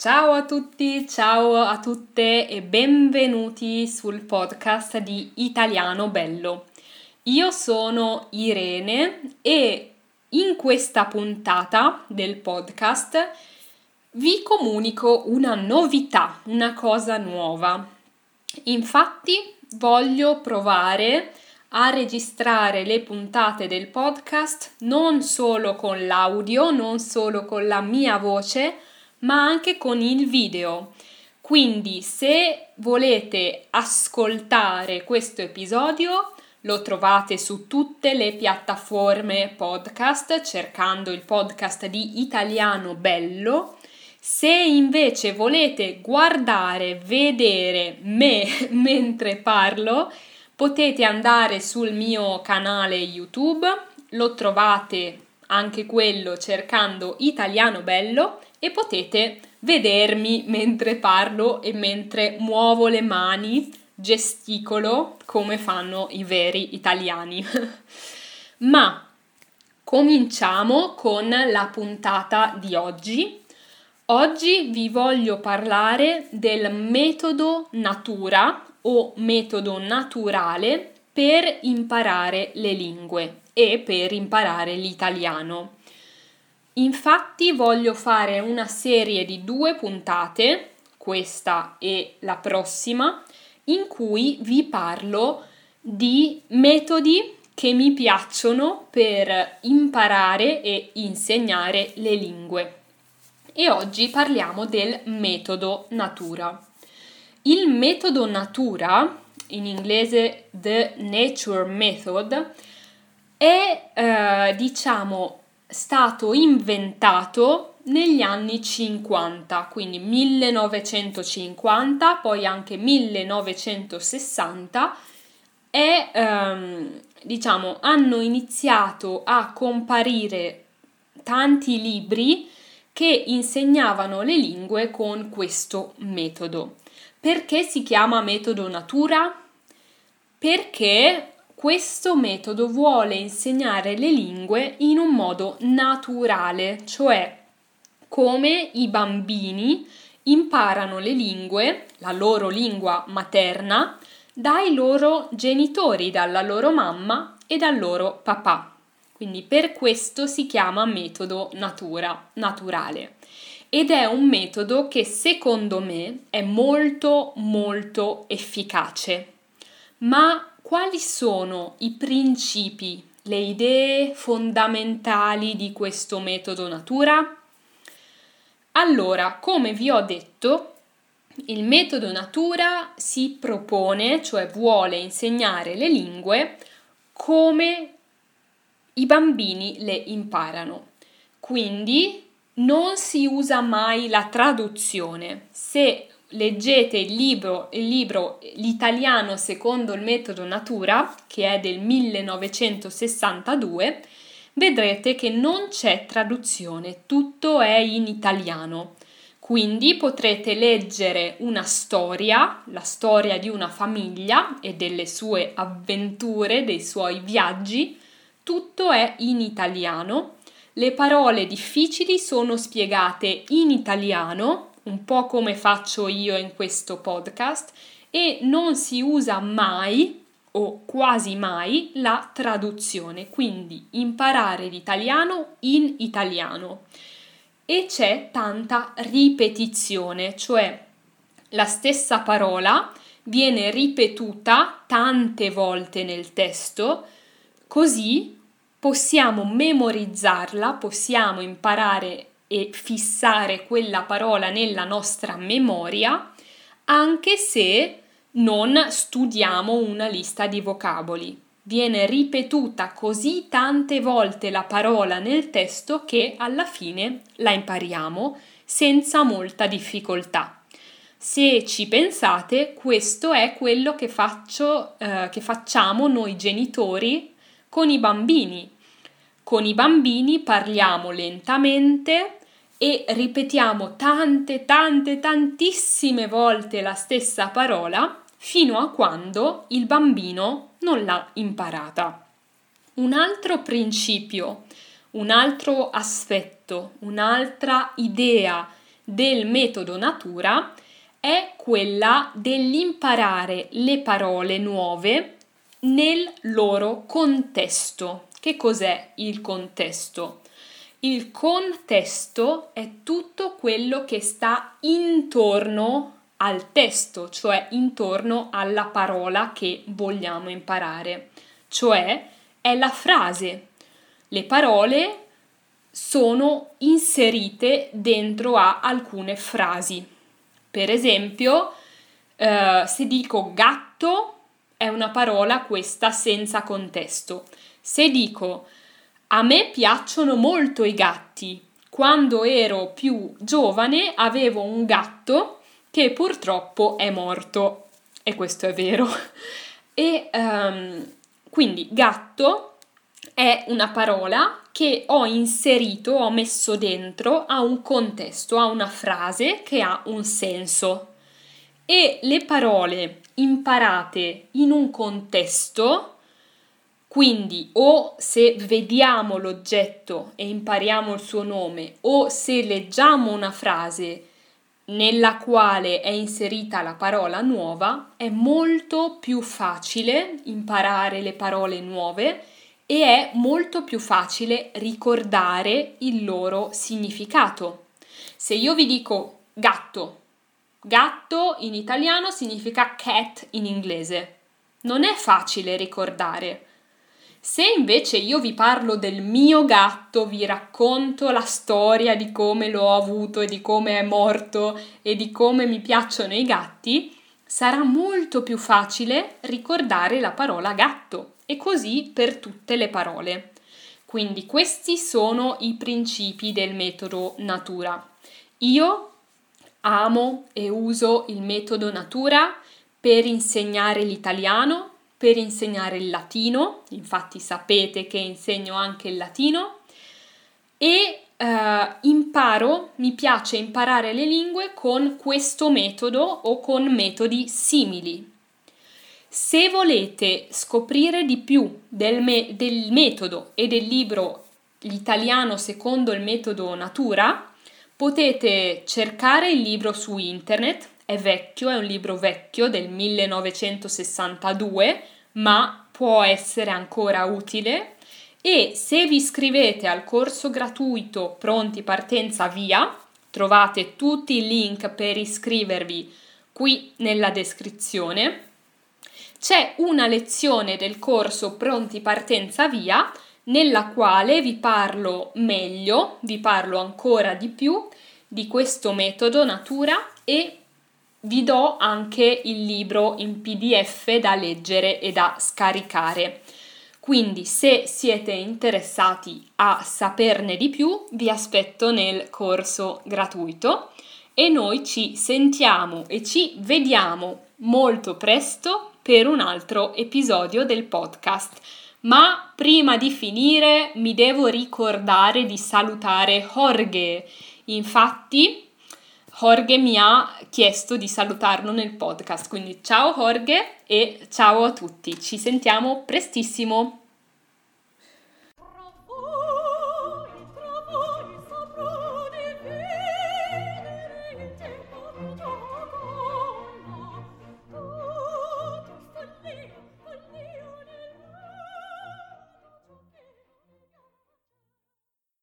Ciao a tutti, ciao a tutte e benvenuti sul podcast di Italiano Bello. Io sono Irene e in questa puntata del podcast vi comunico una novità, una cosa nuova. Infatti voglio provare a registrare le puntate del podcast non solo con l'audio, non solo con la mia voce, ma anche con il video. Quindi se volete ascoltare questo episodio lo trovate su tutte le piattaforme podcast cercando il podcast di Italiano Bello. Se invece volete guardare, vedere me mentre parlo, potete andare sul mio canale YouTube, lo trovate anche quello cercando Italiano Bello e potete vedermi mentre parlo e mentre muovo le mani, gesticolo come fanno i veri italiani. Ma cominciamo con la puntata di oggi. Oggi vi voglio parlare del metodo natura o metodo naturale per imparare le lingue e per imparare l'italiano. Infatti voglio fare una serie di due puntate, questa e la prossima, in cui vi parlo di metodi che mi piacciono per imparare e insegnare le lingue. E oggi parliamo del metodo natura. Il metodo natura, in inglese The Nature Method, è eh, diciamo stato inventato negli anni 50, quindi 1950, poi anche 1960 e ehm, diciamo hanno iniziato a comparire tanti libri che insegnavano le lingue con questo metodo. Perché si chiama metodo natura? Perché questo metodo vuole insegnare le lingue in un modo naturale, cioè come i bambini imparano le lingue, la loro lingua materna, dai loro genitori, dalla loro mamma e dal loro papà. Quindi per questo si chiama metodo natura, naturale. Ed è un metodo che secondo me è molto molto efficace. Ma quali sono i principi, le idee fondamentali di questo metodo natura? Allora, come vi ho detto, il metodo natura si propone, cioè vuole insegnare le lingue come i bambini le imparano. Quindi non si usa mai la traduzione. Se leggete il libro, il libro L'italiano secondo il metodo Natura, che è del 1962, vedrete che non c'è traduzione, tutto è in italiano. Quindi potrete leggere una storia, la storia di una famiglia e delle sue avventure, dei suoi viaggi, tutto è in italiano. Le parole difficili sono spiegate in italiano un po' come faccio io in questo podcast, e non si usa mai o quasi mai la traduzione, quindi imparare l'italiano in italiano. E c'è tanta ripetizione, cioè la stessa parola viene ripetuta tante volte nel testo, così possiamo memorizzarla, possiamo imparare e fissare quella parola nella nostra memoria, anche se non studiamo una lista di vocaboli. Viene ripetuta così tante volte la parola nel testo che alla fine la impariamo senza molta difficoltà. Se ci pensate, questo è quello che, faccio, eh, che facciamo noi genitori con i bambini. Con i bambini parliamo lentamente, e ripetiamo tante, tante, tantissime volte la stessa parola fino a quando il bambino non l'ha imparata. Un altro principio, un altro aspetto, un'altra idea del metodo natura è quella dell'imparare le parole nuove nel loro contesto. Che cos'è il contesto? Il contesto è tutto quello che sta intorno al testo, cioè intorno alla parola che vogliamo imparare, cioè è la frase. Le parole sono inserite dentro a alcune frasi. Per esempio, eh, se dico gatto è una parola questa senza contesto. Se dico a me piacciono molto i gatti, quando ero più giovane avevo un gatto che purtroppo è morto e questo è vero. E um, quindi gatto è una parola che ho inserito, ho messo dentro a un contesto, a una frase che ha un senso. E le parole imparate in un contesto, quindi o se vediamo l'oggetto e impariamo il suo nome, o se leggiamo una frase nella quale è inserita la parola nuova, è molto più facile imparare le parole nuove e è molto più facile ricordare il loro significato. Se io vi dico gatto, gatto in italiano significa cat in inglese. Non è facile ricordare. Se invece io vi parlo del mio gatto, vi racconto la storia di come l'ho avuto e di come è morto e di come mi piacciono i gatti, sarà molto più facile ricordare la parola gatto e così per tutte le parole. Quindi questi sono i principi del metodo natura. Io amo e uso il metodo natura per insegnare l'italiano, per insegnare il latino, infatti sapete che insegno anche il latino, e eh, imparo, mi piace imparare le lingue con questo metodo o con metodi simili. Se volete scoprire di più del, me- del metodo e del libro L'italiano secondo il metodo Natura, potete cercare il libro su internet, è vecchio, è un libro vecchio del 1962, ma può essere ancora utile. E se vi iscrivete al corso gratuito Pronti Partenza Via, trovate tutti i link per iscrivervi qui nella descrizione. C'è una lezione del corso Pronti Partenza Via nella quale vi parlo meglio, vi parlo ancora di più di questo metodo natura e vi do anche il libro in PDF da leggere e da scaricare. Quindi se siete interessati a saperne di più, vi aspetto nel corso gratuito e noi ci sentiamo e ci vediamo molto presto per un altro episodio del podcast. Ma prima di finire mi devo ricordare di salutare Jorge. Infatti, Jorge mi ha chiesto di salutarlo nel podcast. Quindi ciao Jorge e ciao a tutti. Ci sentiamo prestissimo.